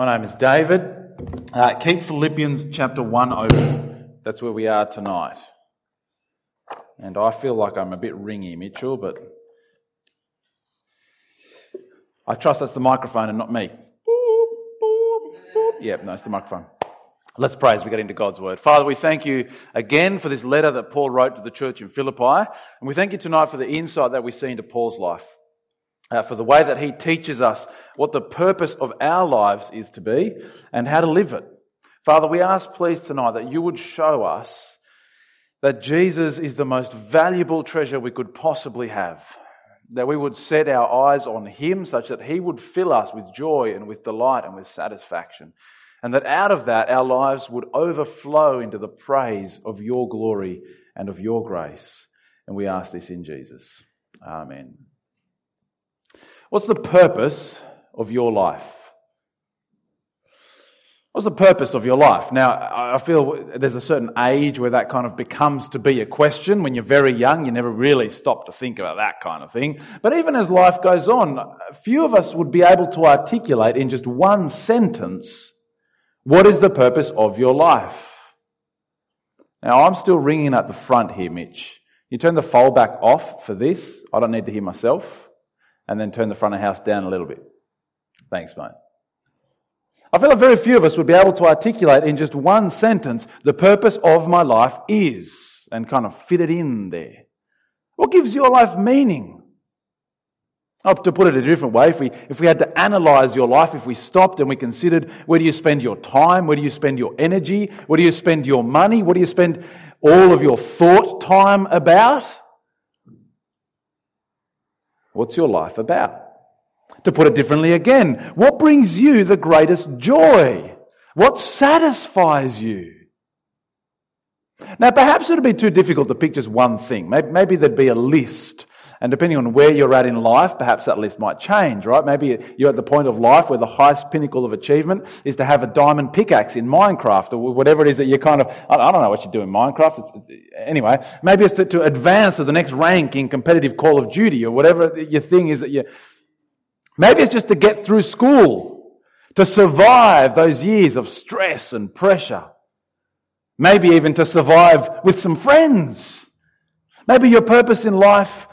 My name is David. Uh, keep Philippians chapter 1 open. That's where we are tonight. And I feel like I'm a bit ringy, Mitchell, but I trust that's the microphone and not me. Boop, boop, boop. Yep, no, it's the microphone. Let's pray as we get into God's word. Father, we thank you again for this letter that Paul wrote to the church in Philippi. And we thank you tonight for the insight that we see into Paul's life uh, for the way that He teaches us what the purpose of our lives is to be and how to live it. Father, we ask please tonight that you would show us that Jesus is the most valuable treasure we could possibly have. That we would set our eyes on Him such that He would fill us with joy and with delight and with satisfaction. And that out of that our lives would overflow into the praise of your glory and of your grace. And we ask this in Jesus. Amen. What's the purpose of your life? What's the purpose of your life? Now, I feel there's a certain age where that kind of becomes to be a question. When you're very young, you never really stop to think about that kind of thing. But even as life goes on, few of us would be able to articulate in just one sentence what is the purpose of your life. Now, I'm still ringing at the front here, Mitch. You turn the fold back off for this. I don't need to hear myself and then turn the front of the house down a little bit. Thanks, mate. I feel like very few of us would be able to articulate in just one sentence the purpose of my life is and kind of fit it in there. What gives your life meaning? Oh, to put it a different way, if we, if we had to analyze your life, if we stopped and we considered where do you spend your time, where do you spend your energy, where do you spend your money, what do you spend all of your thought time about? What's your life about? To put it differently again, what brings you the greatest joy? What satisfies you? Now, perhaps it would be too difficult to pick just one thing. Maybe, maybe there'd be a list and depending on where you're at in life, perhaps that list might change, right? Maybe you're at the point of life where the highest pinnacle of achievement is to have a diamond pickaxe in Minecraft or whatever it is that you're kind of, I don't know what you do in Minecraft. It's, anyway, maybe it's to, to advance to the next rank in competitive Call of Duty or whatever your thing is that you, maybe it's just to get through school, to survive those years of stress and pressure. Maybe even to survive with some friends. Maybe your purpose in life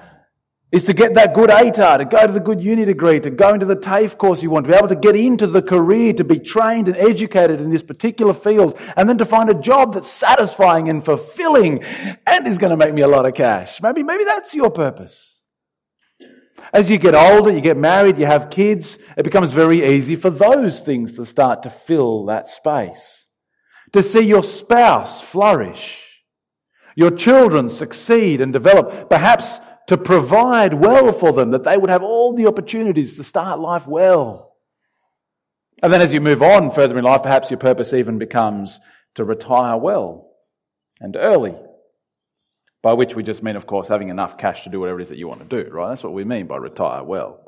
is to get that good ATAR, to go to the good uni degree, to go into the TAFE course you want, to be able to get into the career, to be trained and educated in this particular field, and then to find a job that's satisfying and fulfilling and is going to make me a lot of cash. Maybe, maybe that's your purpose. As you get older, you get married, you have kids, it becomes very easy for those things to start to fill that space. To see your spouse flourish, your children succeed and develop, perhaps to provide well for them, that they would have all the opportunities to start life well. And then as you move on further in life, perhaps your purpose even becomes to retire well and early. By which we just mean, of course, having enough cash to do whatever it is that you want to do, right? That's what we mean by retire well.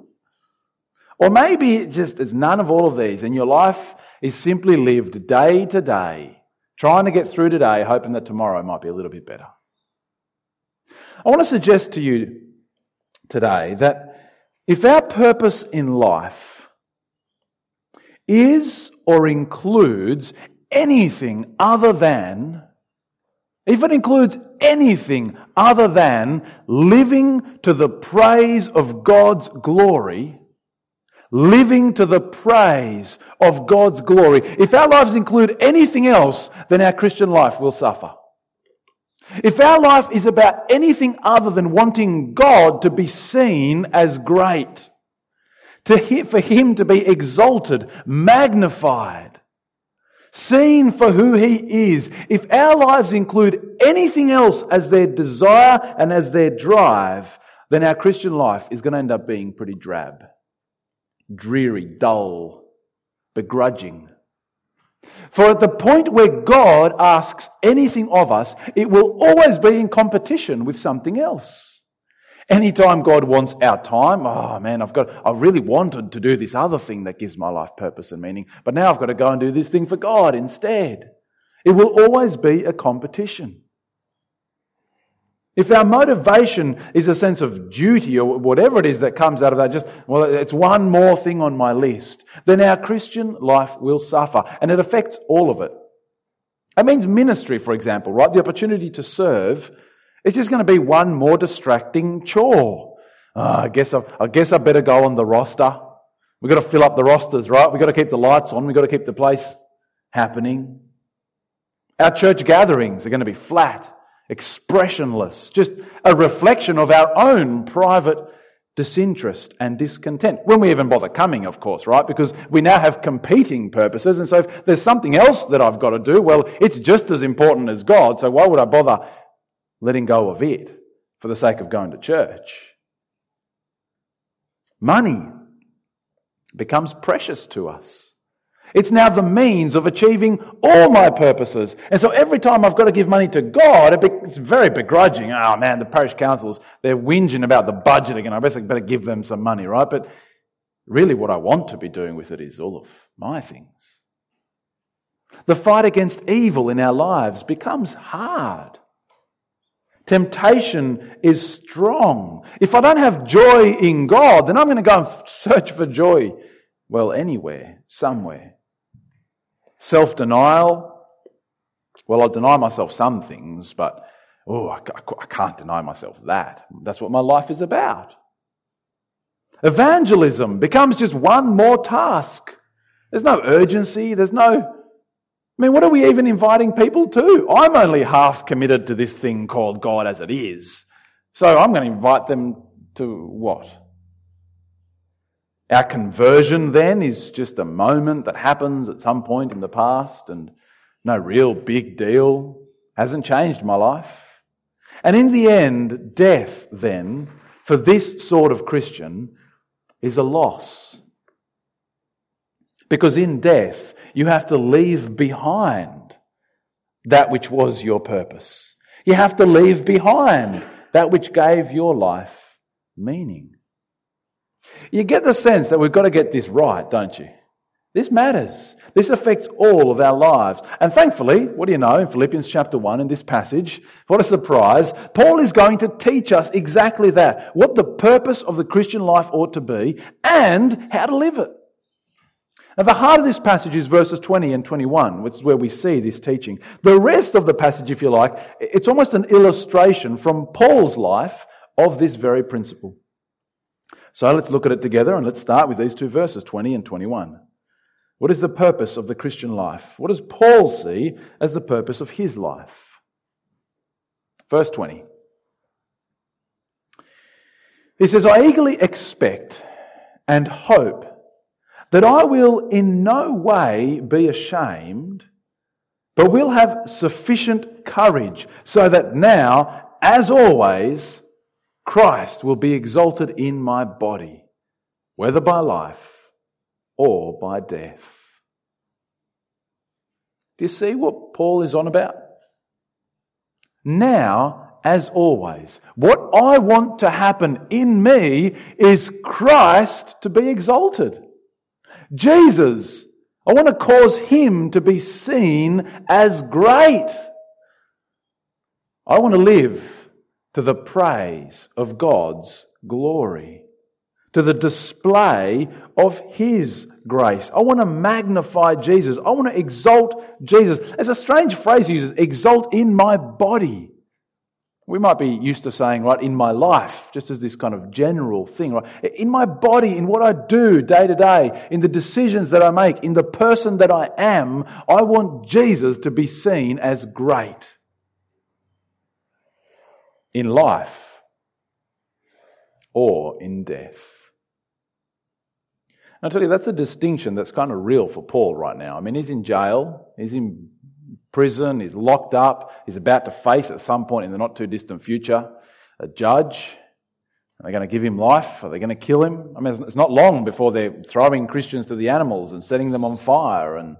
Or maybe it just it's none of all of these, and your life is simply lived day to day, trying to get through today, hoping that tomorrow might be a little bit better. I want to suggest to you today that if our purpose in life is or includes anything other than, if it includes anything other than living to the praise of God's glory, living to the praise of God's glory, if our lives include anything else, then our Christian life will suffer. If our life is about anything other than wanting God to be seen as great, to, for Him to be exalted, magnified, seen for who He is, if our lives include anything else as their desire and as their drive, then our Christian life is going to end up being pretty drab, dreary, dull, begrudging, for at the point where God asks anything of us, it will always be in competition with something else. Anytime God wants our time, oh man, I've got, I really wanted to do this other thing that gives my life purpose and meaning, but now I've got to go and do this thing for God instead. It will always be a competition. If our motivation is a sense of duty or whatever it is that comes out of that, just, well, it's one more thing on my list, then our Christian life will suffer. And it affects all of it. It means ministry, for example, right? The opportunity to serve is just going to be one more distracting chore. Oh, I guess I, I guess I better go on the roster. We've got to fill up the rosters, right? We've got to keep the lights on. We've got to keep the place happening. Our church gatherings are going to be flat, expressionless, just a reflection of our own private disinterest and discontent. When we even bother coming, of course, right? Because we now have competing purposes. And so if there's something else that I've got to do, well, it's just as important as God. So why would I bother letting go of it for the sake of going to church? Money becomes precious to us. It's now the means of achieving all my purposes. And so every time I've got to give money to God, it's very begrudging. Oh man, the parish councils, they're whinging about the budget again. I better, better give them some money, right? But really what I want to be doing with it is all of my things. The fight against evil in our lives becomes hard. Temptation is strong. If I don't have joy in God, then I'm going to go and search for joy, well, anywhere, somewhere. Self denial. Well, I'll deny myself some things, but oh, I, I can't deny myself that. That's what my life is about. Evangelism becomes just one more task. There's no urgency. There's no. I mean, what are we even inviting people to? I'm only half committed to this thing called God as it is. So I'm going to invite them to what? Our conversion then is just a moment that happens at some point in the past and no real big deal. Hasn't changed my life. And in the end, death then, for this sort of Christian, is a loss. Because in death, you have to leave behind that which was your purpose. You have to leave behind that which gave your life meaning. You get the sense that we've got to get this right, don't you? This matters. This affects all of our lives. And thankfully, what do you know, in Philippians chapter 1, in this passage, what a surprise, Paul is going to teach us exactly that. What the purpose of the Christian life ought to be and how to live it. Now, the heart of this passage is verses 20 and 21, which is where we see this teaching. The rest of the passage, if you like, it's almost an illustration from Paul's life of this very principle. So let's look at it together and let's start with these two verses, 20 and 21. What is the purpose of the Christian life? What does Paul see as the purpose of his life? Verse 20. He says, I eagerly expect and hope that I will in no way be ashamed, but will have sufficient courage so that now, as always, Christ will be exalted in my body, whether by life or by death. Do you see what Paul is on about? Now, as always, what I want to happen in me is Christ to be exalted. Jesus, I want to cause him to be seen as great. I want to live to the praise of God's glory, to the display of His grace. I want to magnify Jesus. I want to exalt Jesus. It's a strange phrase he uses exalt in my body. We might be used to saying, right, in my life, just as this kind of general thing, right? In my body, in what I do day to day, in the decisions that I make, in the person that I am, I want Jesus to be seen as great in life or in death. I'll tell you, that's a distinction that's kind of real for Paul right now. I mean, he's in jail, he's in prison, he's locked up, he's about to face at some point in the not too distant future a judge. Are they going to give him life? Are they going to kill him? I mean, it's not long before they're throwing Christians to the animals and setting them on fire and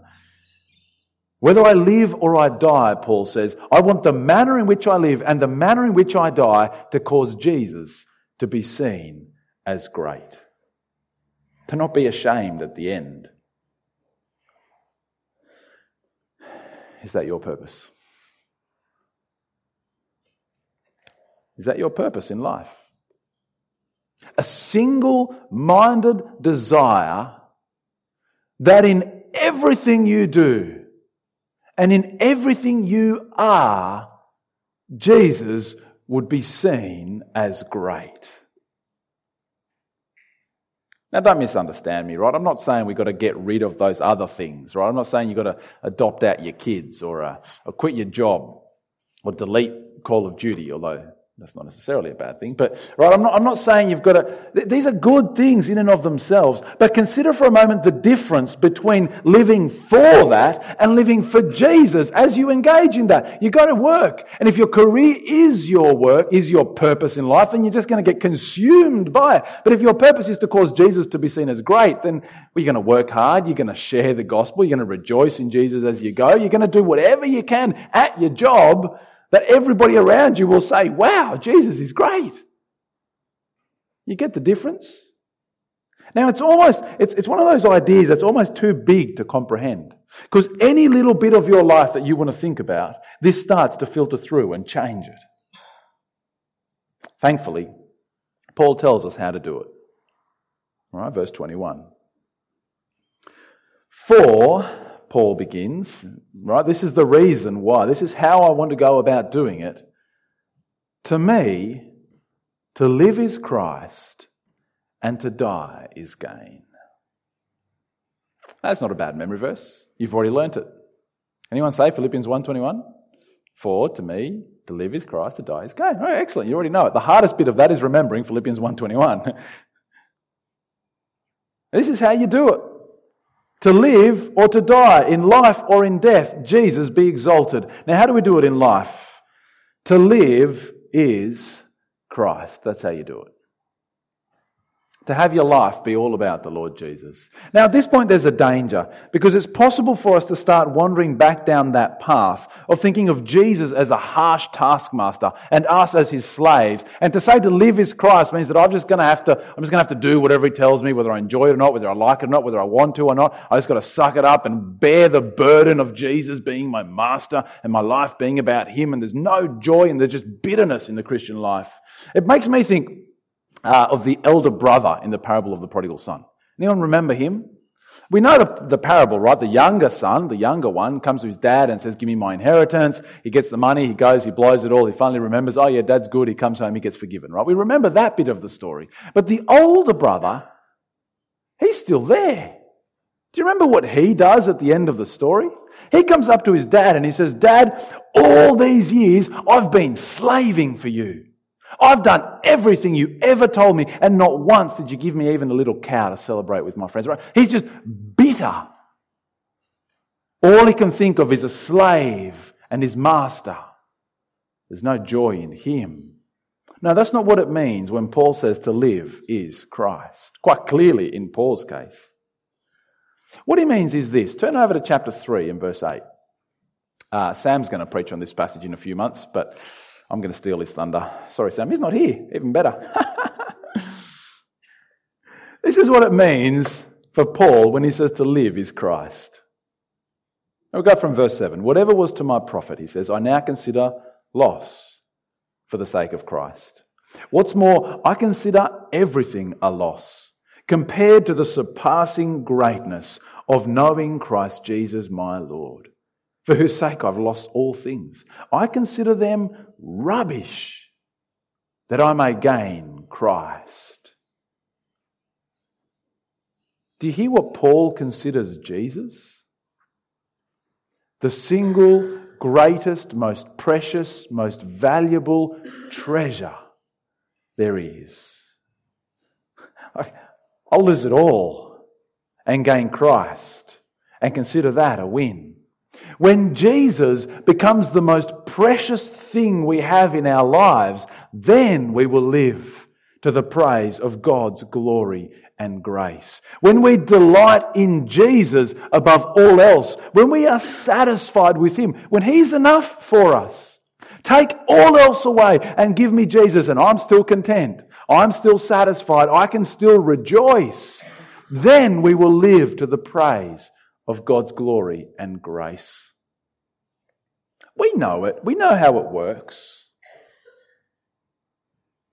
whether I live or I die, Paul says, I want the manner in which I live and the manner in which I die to cause Jesus to be seen as great. To not be ashamed at the end. Is that your purpose? Is that your purpose in life? A single minded desire that in everything you do and in everything you are, Jesus would be seen as great. Now, don't misunderstand me, right? I'm not saying we've got to get rid of those other things, right? I'm not saying you've got to adopt out your kids or, uh, or quit your job or delete Call of Duty, although that's not necessarily a bad thing, but right, I'm not, I'm not saying you've got to, these are good things in and of themselves, but consider for a moment the difference between living for that and living for Jesus as you engage in that. You've got to work. And if your career is your work, is your purpose in life, then you're just going to get consumed by it. But if your purpose is to cause Jesus to be seen as great, then well, you're going to work hard, you're going to share the gospel, you're going to rejoice in Jesus as you go, you're going to do whatever you can at your job that everybody around you will say, wow, Jesus is great. You get the difference? Now it's almost, it's, it's one of those ideas that's almost too big to comprehend. Because any little bit of your life that you want to think about, this starts to filter through and change it. Thankfully, Paul tells us how to do it. All right, verse 21. For Paul begins, right? This is the reason why. This is how I want to go about doing it. To me, to live is Christ and to die is gain. That's not a bad memory verse. You've already learnt it. Anyone say Philippians 1.21? For, to me, to live is Christ, to die is gain. Oh, excellent. You already know it. The hardest bit of that is remembering Philippians 1.21. this is how you do it. To live or to die, in life or in death, Jesus be exalted. Now, how do we do it in life? To live is Christ. That's how you do it to have your life be all about the Lord Jesus. Now, at this point, there's a danger because it's possible for us to start wandering back down that path of thinking of Jesus as a harsh taskmaster and us as his slaves. And to say to live is Christ means that I'm just going to have to, I'm just going to have to do whatever he tells me, whether I enjoy it or not, whether I like it or not, whether I want to or not. I just got to suck it up and bear the burden of Jesus being my master and my life being about him. And there's no joy and there's just bitterness in the Christian life. It makes me think, uh, of the elder brother in the parable of the prodigal son. Anyone remember him? We know the, the, parable, right? The younger son, the younger one, comes to his dad and says, Give me my inheritance. He gets the money, he goes, he blows it all. He finally remembers, Oh, yeah, dad's good. He comes home, he gets forgiven, right? We remember that bit of the story. But the older brother, he's still there. Do you remember what he does at the end of the story? He comes up to his dad and he says, Dad, all these years I've been slaving for you. I've done everything you ever told me, and not once did you give me even a little cow to celebrate with my friends. Right? He's just bitter. All he can think of is a slave and his master. There's no joy in him. No, that's not what it means when Paul says to live is Christ. Quite clearly in Paul's case. What he means is this. Turn over to chapter 3 and verse 8. Uh, Sam's going to preach on this passage in a few months, but I'm going to steal his thunder. Sorry, Sam, he's not here. Even better. this is what it means for Paul when he says to live is Christ. We'll go from verse 7. Whatever was to my profit, he says, I now consider loss for the sake of Christ. What's more, I consider everything a loss compared to the surpassing greatness of knowing Christ Jesus my Lord for whose sake I've lost all things. I consider them rubbish that I may gain Christ. Do you hear what Paul considers Jesus? The single greatest, most precious, most valuable treasure there is. I'll lose it all and gain Christ and consider that a win. When Jesus becomes the most precious thing we have in our lives, then we will live to the praise of God's glory and grace. When we delight in Jesus above all else, when we are satisfied with Him, when He's enough for us, take all else away and give me Jesus and I'm still content. I'm still satisfied. I can still rejoice. Then we will live to the praise of God's glory and grace. We know it. We know how it works.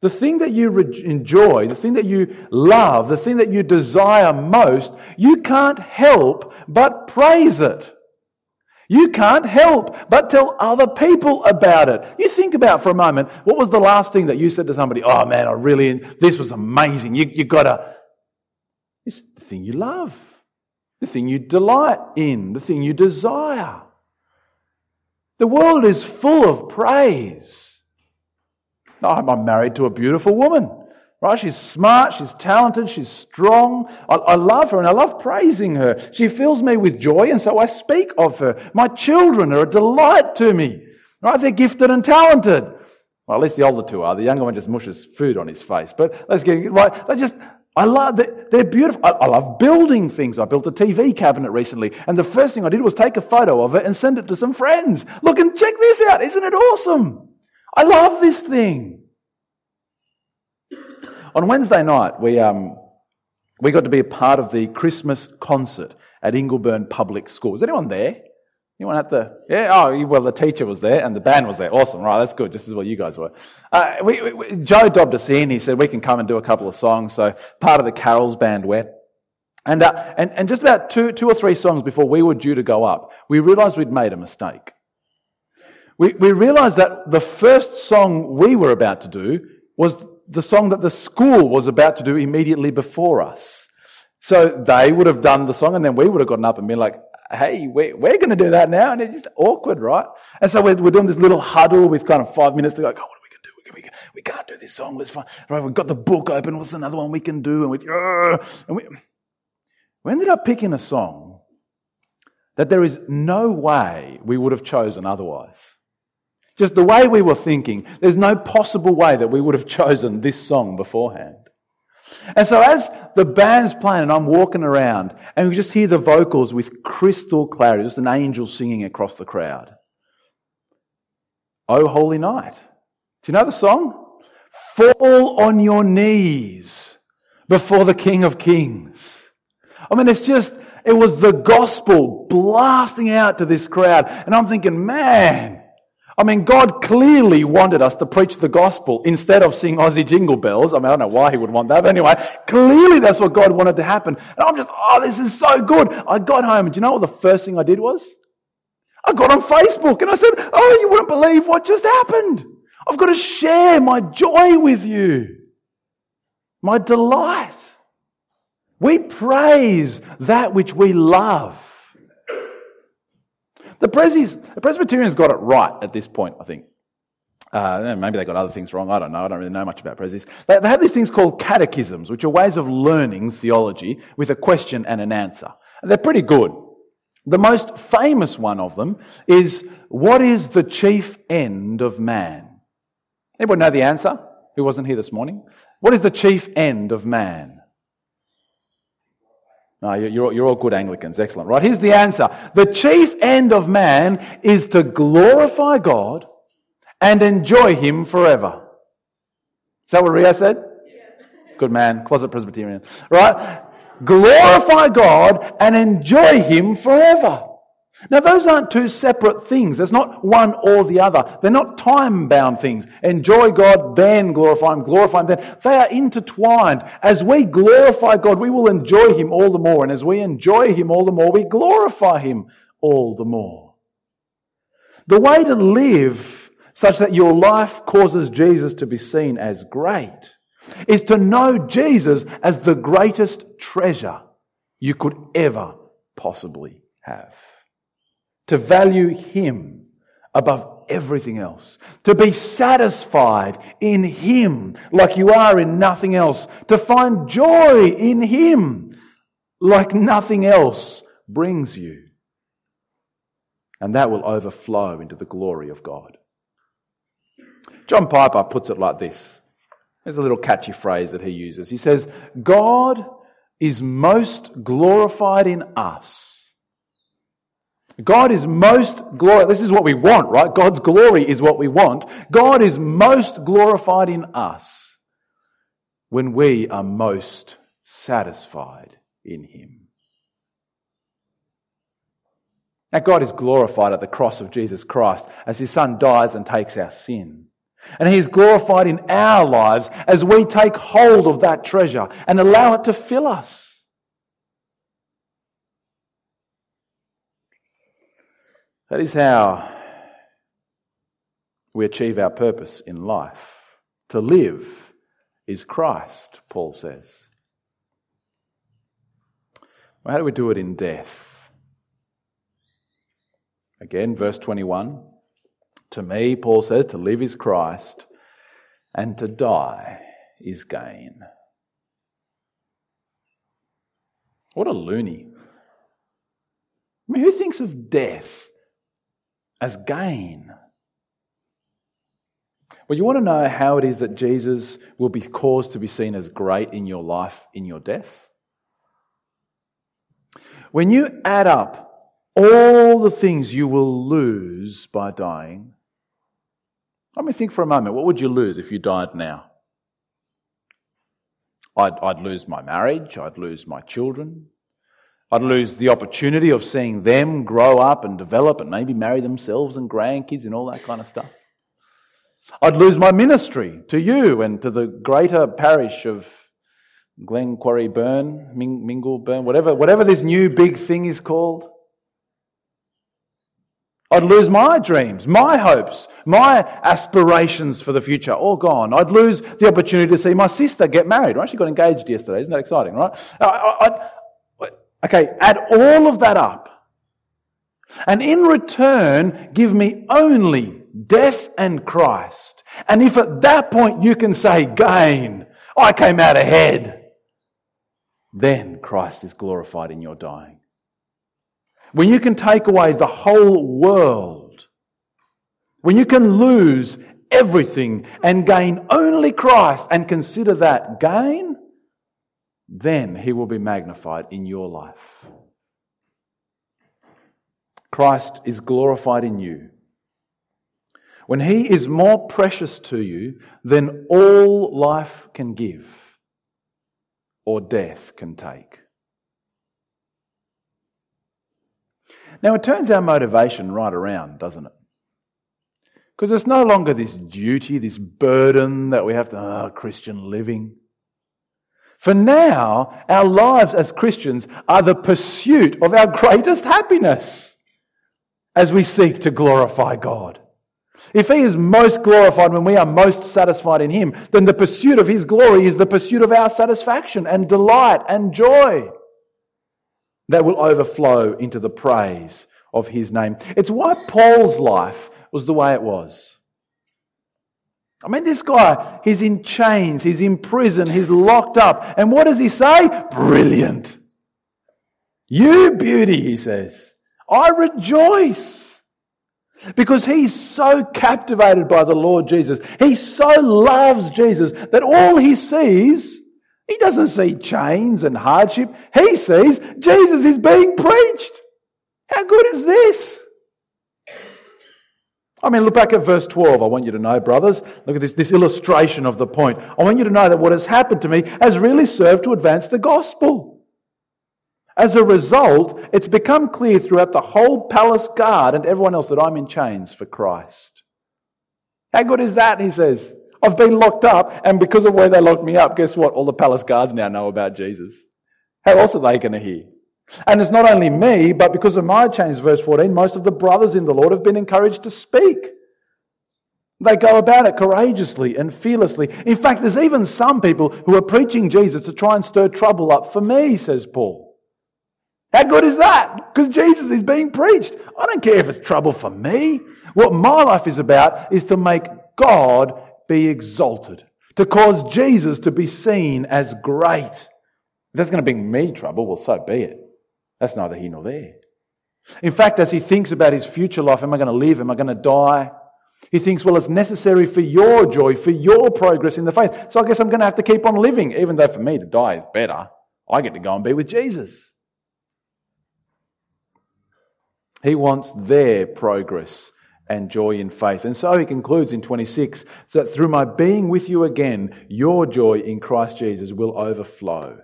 the thing that you re- enjoy, the thing that you love, the thing that you desire most, you can't help but praise it. You can't help but tell other people about it. You think about for a moment, what was the last thing that you said to somebody? Oh man, I really, this was amazing. You, you gotta, it's the thing you love, the thing you delight in, the thing you desire. The world is full of praise. I'm married to a beautiful woman. Right? She's smart, she's talented, she's strong. I, I, love her and I love praising her. She fills me with joy and so I speak of her. My children are a delight to me. Right? They're gifted and talented. Well, at least the older two are. The younger one just mushes food on his face. But let's get right. They just, I love, they're, they're beautiful. I, love building things. I built a TV cabinet recently and the first thing I did was take a photo of it and send it to some friends. Look and check this out. Isn't it awesome? I love this thing. On Wednesday night, we, um, we got to be a part of the Christmas concert at Ingleburn Public School. Was anyone there? Anyone at the? Yeah. Oh, well, the teacher was there and the band was there. Awesome. Right. That's good. Just as well you guys were. Uh, we, we, Joe dobbed us in. He said we can come and do a couple of songs. So part of the carols band went. And, uh, and, and just about two, two or three songs before we were due to go up, we realized we'd made a mistake. We, we realized that the first song we were about to do was the song that the school was about to do immediately before us. So they would have done the song and then we would have gotten up and been like, hey, we're, we're going to do that now. And it's just awkward, right? And so we're, we're doing this little huddle with kind of five minutes to go, what are we going to do? We, we, we can't do this song. Let's find, right, we've got the book open. What's another one we can do? And we, and we, we ended up picking a song that there is no way we would have chosen otherwise. Just the way we were thinking, there's no possible way that we would have chosen this song beforehand. And so as the band's playing and I'm walking around and we just hear the vocals with crystal clarity, just an angel singing across the crowd. Oh holy night. Do you know the song? Fall on your knees before the King of Kings. I mean, it's just, it was the gospel blasting out to this crowd. And I'm thinking, man, I mean, God clearly wanted us to preach the gospel instead of sing Aussie jingle bells. I mean, I don't know why he would want that, but anyway, clearly that's what God wanted to happen. And I'm just, oh, this is so good. I got home, and do you know what the first thing I did was? I got on Facebook and I said, oh, you wouldn't believe what just happened. I've got to share my joy with you. My delight. We praise that which we love. The, Presis, the Presbyterians got it right at this point, I think. Uh, maybe they got other things wrong. I don't know. I don't really know much about Presis. They, they have these things called catechisms, which are ways of learning theology with a question and an answer. And they're pretty good. The most famous one of them is, what is the chief end of man? Anybody know the answer? Who wasn't here this morning? What is the chief end of man? No, you're, you're all good Anglicans. Excellent. Right, here's the answer. The chief end of man is to glorify God and enjoy Him forever. Is that what Rio said? Good man, closet Presbyterian. Right? Glorify God and enjoy Him forever. Now, those aren't two separate things. There's not one or the other. They're not time bound things. Enjoy God, then glorify Him, glorify Him, then. They are intertwined. As we glorify God, we will enjoy Him all the more. And as we enjoy Him all the more, we glorify Him all the more. The way to live such that your life causes Jesus to be seen as great is to know Jesus as the greatest treasure you could ever possibly have to value Him above everything else, to be satisfied in Him like you are in nothing else, to find joy in Him like nothing else brings you. And that will overflow into the glory of God. John Piper puts it like this. There's a little catchy phrase that he uses. He says, God is most glorified in us God is most glorified. This is what we want, right? God's glory is what we want. God is most glorified in us when we are most satisfied in Him. Now, God is glorified at the cross of Jesus Christ as His Son dies and takes our sin. And He is glorified in our lives as we take hold of that treasure and allow it to fill us. That is how we achieve our purpose in life. To live is Christ, Paul says. Well, how do we do it in death? Again, verse 21. To me, Paul says, to live is Christ, and to die is gain. What a loony. I mean, who thinks of death as gain? Well, you want to know how it is that Jesus will be caused to be seen as great in your life, in your death? When you add up all the things you will lose by dying, let me think for a moment. What would you lose if you died now? I'd, I'd lose my marriage. I'd lose my children. I'd lose the opportunity of seeing them grow up and develop and maybe marry themselves and grandkids and all that kind of stuff. I'd lose my ministry to you and to the greater parish of Glen Quarry Burn, Ming, Mingle Burn, whatever, whatever this new big thing is called. I'd lose my dreams, my hopes, my aspirations for the future, all gone. I'd lose the opportunity to see my sister get married. Right? She got engaged yesterday. Isn't that exciting, right? I, okay, add all of that up. And in return, give me only death and Christ. And if at that point you can say, gain, I came out ahead, then Christ is glorified in your dying. When you can take away the whole world, when you can lose everything and gain only Christ and consider that gain, then he will be magnified in your life. Christ is glorified in you when He is more precious to you than all life can give or death can take. Now, it turns our motivation right around, doesn't it? Because it's no longer this duty, this burden that we have to, oh, Christian living. For now, our lives as Christians are the pursuit of our greatest happiness as we seek to glorify God. If He is most glorified when we are most satisfied in Him, then the pursuit of His glory is the pursuit of our satisfaction and delight and joy that will overflow into the praise of His name. It's why Paul's life was the way it was. I mean, this guy, he's in chains, he's in prison, he's locked up. And what does he say? Brilliant. You beauty, he says. I rejoice. Because he's so captivated by the Lord Jesus. He so loves Jesus that all he sees, he doesn't see chains and hardship. He sees Jesus is being preached. How good is this? I mean, look back at verse 12. I want you to know, brothers, look at this, this illustration of the point. I want you to know that what has happened to me has really served to advance the gospel. As a result, it's become clear throughout the whole palace guard and everyone else that I'm in chains for Christ. How good is that? He says. I've been locked up, and because of where they locked me up, guess what? All the palace guards now know about Jesus. How else are they going to hear? And it's not only me, but because of my chains, verse 14, most of the brothers in the Lord have been encouraged to speak. They go about it courageously and fearlessly. In fact, there's even some people who are preaching Jesus to try and stir trouble up for me, says Paul. How good is that? Because Jesus is being preached. I don't care if it's trouble for me. What my life is about is to make God be exalted, to cause Jesus to be seen as great. If that's going to bring me trouble, well, so be it. That's neither here nor there. In fact, as he thinks about his future life, am I going to live? Am I going to die? He thinks, well, it's necessary for your joy, for your progress in the faith. So I guess I'm going to have to keep on living, even though for me to die is better. I get to go and be with Jesus. He wants their progress and joy in faith. And so he concludes in 26 that through my being with you again, your joy in Christ Jesus will overflow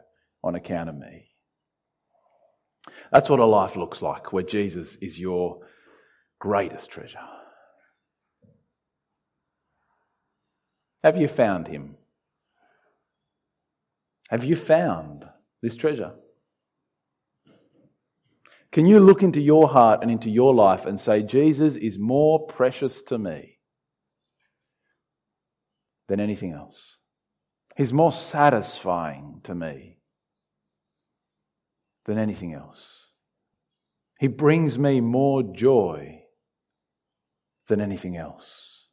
on account of me. That's what a life looks like, where Jesus is your greatest treasure. Have you found him? Have you found this treasure? Can you look into your heart and into your life and say, Jesus is more precious to me than anything else? He's more satisfying to me than anything else. He brings me more joy than anything else.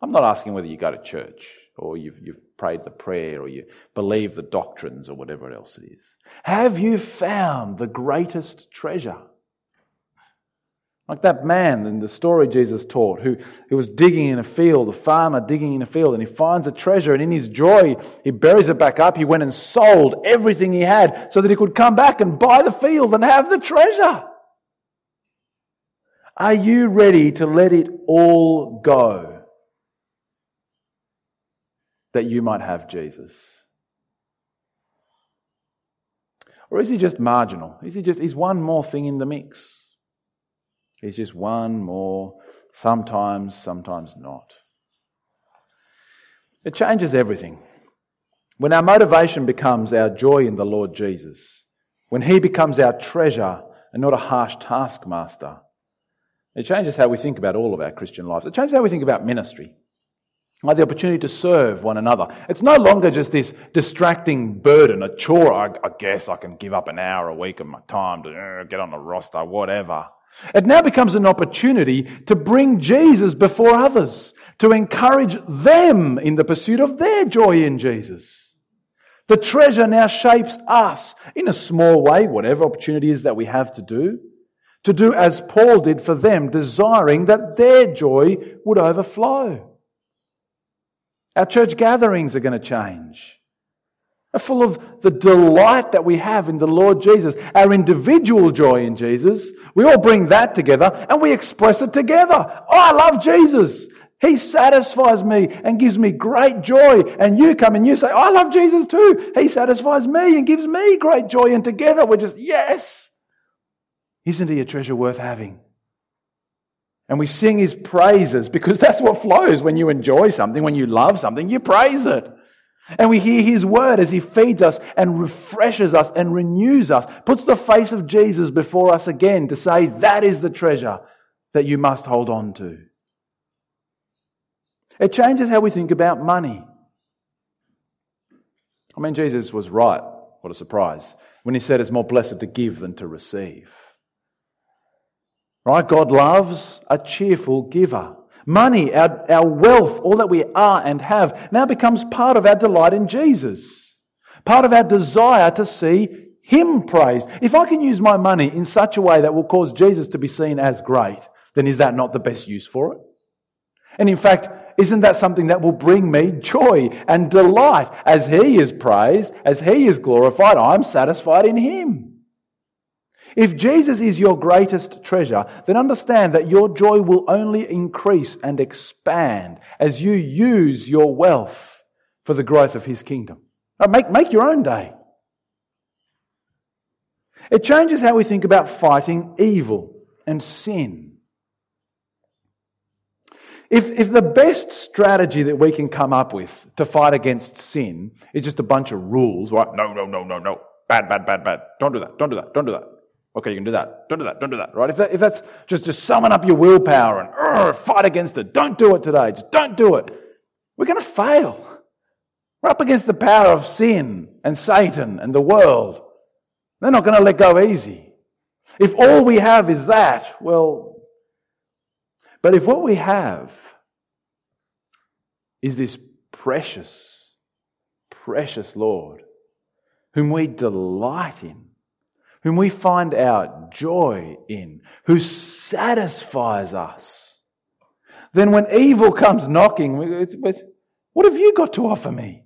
I'm not asking whether you go to church or you've, you've prayed the prayer or you believe the doctrines or whatever else it is. Have you found the greatest treasure? Like that man in the story Jesus taught who, who was digging in a field, a farmer digging in a field, and he finds a treasure, and in his joy, he buries it back up. He went and sold everything he had so that he could come back and buy the field and have the treasure. Are you ready to let it all go that you might have Jesus? Or is he just marginal? Is he just, he's one more thing in the mix? He's just one more, sometimes, sometimes not. It changes everything. When our motivation becomes our joy in the Lord Jesus, when He becomes our treasure and not a harsh taskmaster, it changes how we think about all of our Christian lives. It changes how we think about ministry. Like the opportunity to serve one another. It's no longer just this distracting burden, a chore. I, I guess I can give up an hour a week of my time to uh, get on the roster, whatever. It now becomes an opportunity to bring Jesus before others, to encourage them in the pursuit of their joy in Jesus. The treasure now shapes us in a small way, whatever opportunity is that we have to do, to do as Paul did for them, desiring that their joy would overflow. Our church gatherings are going to change are full of the delight that we have in the Lord Jesus, our individual joy in Jesus. We all bring that together and we express it together. Oh, I love Jesus. He satisfies me and gives me great joy. And you come and you say, oh, I love Jesus too. He satisfies me and gives me great joy. And together we're just, yes. Isn't he a treasure worth having? And we sing his praises because that's what flows when you enjoy something, when you love something, you praise it. And we hear his word as he feeds us and refreshes us and renews us, puts the face of Jesus before us again to say, that is the treasure that you must hold on to. It changes how we think about money. I mean, Jesus was right. What a surprise. When he said it's more blessed to give than to receive. Right? God loves a cheerful giver. Money, our, our wealth, all that we are and have now becomes part of our delight in Jesus. Part of our desire to see Him praised. If I can use my money in such a way that will cause Jesus to be seen as great, then is that not the best use for it? And in fact, isn't that something that will bring me joy and delight as He is praised, as He is glorified? I'm satisfied in Him. If Jesus is your greatest treasure, then understand that your joy will only increase and expand as you use your wealth for the growth of His kingdom. Make, make your own day. It changes how we think about fighting evil and sin. If, if the best strategy that we can come up with to fight against sin is just a bunch of rules, right? No, no, no, no, no. Bad, bad, bad, bad. Don't do that. Don't do that. Don't do that. Okay, you can do that. Don't do that. Don't do that. Right? If, that, if that's just, just summon up your willpower and fight against it, don't do it today. Just don't do it. We're going to fail. We're up against the power of sin and Satan and the world. They're not going to let go easy. If all we have is that, well, but if what we have is this precious, precious Lord, whom we delight in, whom we find our joy in, who satisfies us, then when evil comes knocking, what have you got to offer me?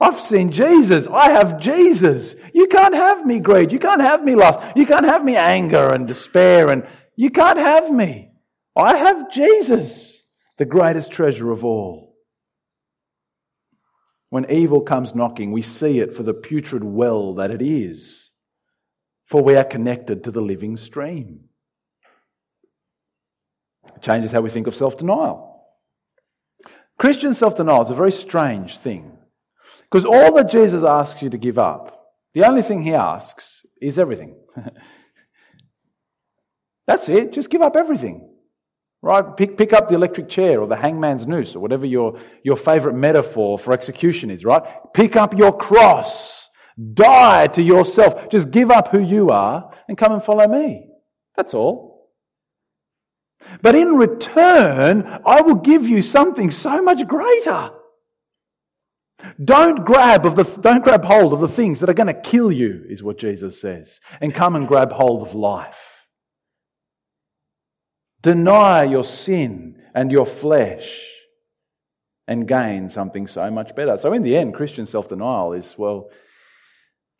I've seen Jesus. I have Jesus. You can't have me greed. You can't have me lust. You can't have me anger and despair and you can't have me. I have Jesus, the greatest treasure of all. When evil comes knocking, we see it for the putrid well that it is for we are connected to the living stream. It changes how we think of self denial. Christian self denial is a very strange thing. Because all that Jesus asks you to give up, the only thing he asks is everything. That's it. Just give up everything. Right? Pick, pick up the electric chair or the hangman's noose or whatever your, your favorite metaphor for execution is, right? Pick up your cross. Die to yourself. Just give up who you are and come and follow me. That's all. But in return, I will give you something so much greater. Don't grab of the, don't grab hold of the things that are going to kill you, is what Jesus says, and come and grab hold of life. Deny your sin and your flesh and gain something so much better. So, in the end, Christian self denial is, well,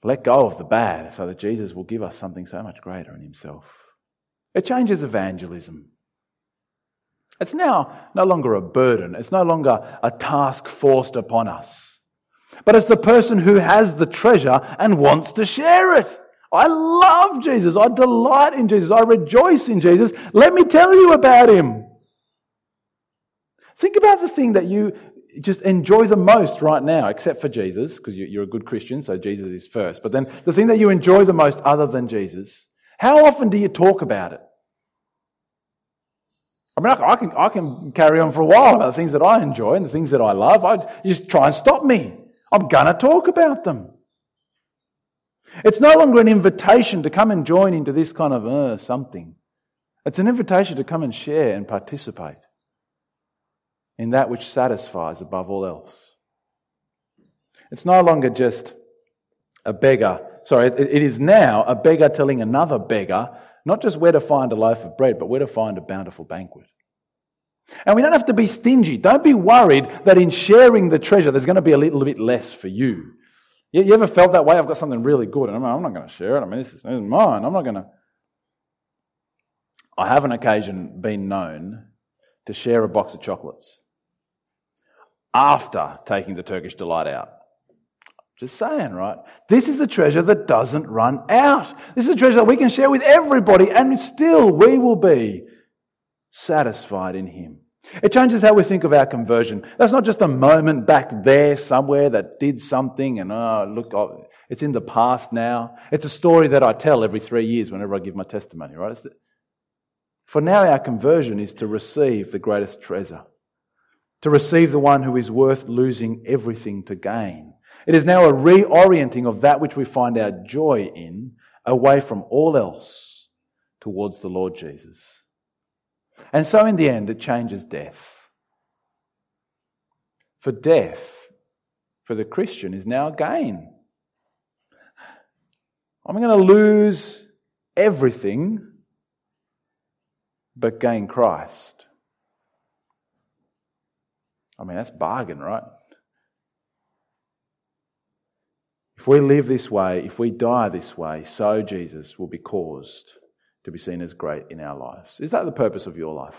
let go of the bad so that Jesus will give us something so much greater in Himself. It changes evangelism. It's now no longer a burden, it's no longer a task forced upon us. But it's the person who has the treasure and wants to share it. I love Jesus. I delight in Jesus. I rejoice in Jesus. Let me tell you about him. Think about the thing that you just enjoy the most right now, except for Jesus, because you're a good Christian, so Jesus is first. But then the thing that you enjoy the most other than Jesus, how often do you talk about it? I mean, I can, I can carry on for a while about the things that I enjoy and the things that I love. I just try and stop me. I'm going to talk about them. It's no longer an invitation to come and join into this kind of uh, something. It's an invitation to come and share and participate in that which satisfies above all else. It's no longer just a beggar. Sorry, it is now a beggar telling another beggar not just where to find a loaf of bread, but where to find a bountiful banquet. And we don't have to be stingy. Don't be worried that in sharing the treasure, there's going to be a little bit less for you. You, ever felt that way? I've got something really good, and I'm, not going to share it. I mean, this is, mine. I'm not going to. I have on occasion been known to share a box of chocolates after taking the Turkish delight out. Just saying, right? This is a treasure that doesn't run out. This is a treasure that we can share with everybody, and still we will be satisfied in Him. It changes how we think of our conversion. That's not just a moment back there somewhere that did something and, oh, look, oh, it's in the past now. It's a story that I tell every three years whenever I give my testimony, right? For now, our conversion is to receive the greatest treasure, to receive the one who is worth losing everything to gain. It is now a reorienting of that which we find our joy in away from all else towards the Lord Jesus. And so, in the end, it changes death. For death, for the Christian, is now gain. I'm going to lose everything but gain Christ. I mean, that's bargain, right? If we live this way, if we die this way, so Jesus will be caused to be seen as great in our lives. Is that the purpose of your life?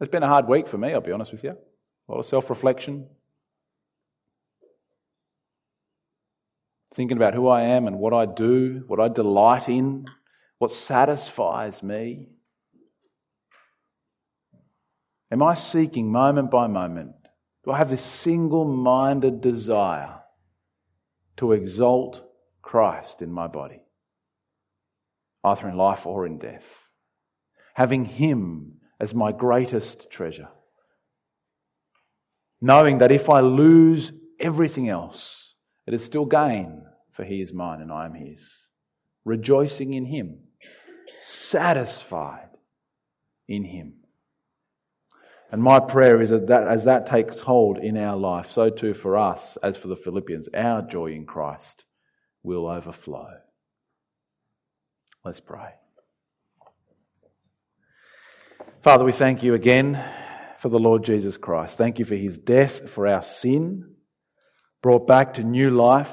It's been a hard week for me, I'll be honest with you. A lot of self reflection. Thinking about who I am and what I do, what I delight in, what satisfies me. Am I seeking moment by moment? Do I have this single minded desire to exalt Christ in my body? either in life or in death. Having Him as my greatest treasure. Knowing that if I lose everything else, it is still gain, for He is mine and I am His. Rejoicing in Him, satisfied in Him. And my prayer is that, that as that takes hold in our life, so too for us, as for the Philippians, our joy in Christ will overflow. Let's pray. Father, we thank you again for the Lord Jesus Christ. Thank you for his death for our sin, brought back to new life,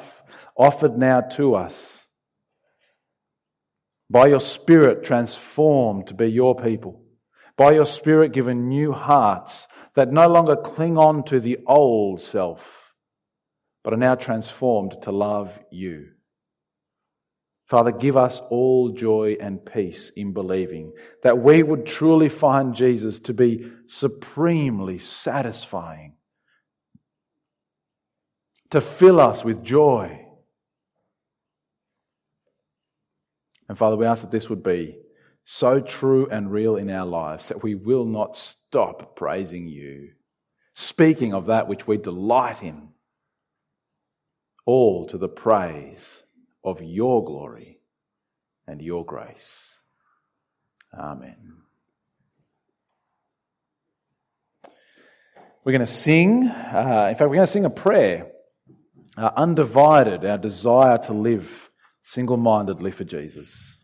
offered now to us. By your Spirit transformed to be your people. By your Spirit given new hearts that no longer cling on to the old self, but are now transformed to love you. Father, give us all joy and peace in believing that we would truly find Jesus to be supremely satisfying, to fill us with joy. And Father, we ask that this would be so true and real in our lives that we will not stop praising you, speaking of that which we delight in, all to the praise of your glory and your grace. Amen. We're going to sing, uh, in fact, we're going to sing a prayer, uh, undivided, our desire to live single mindedly for Jesus.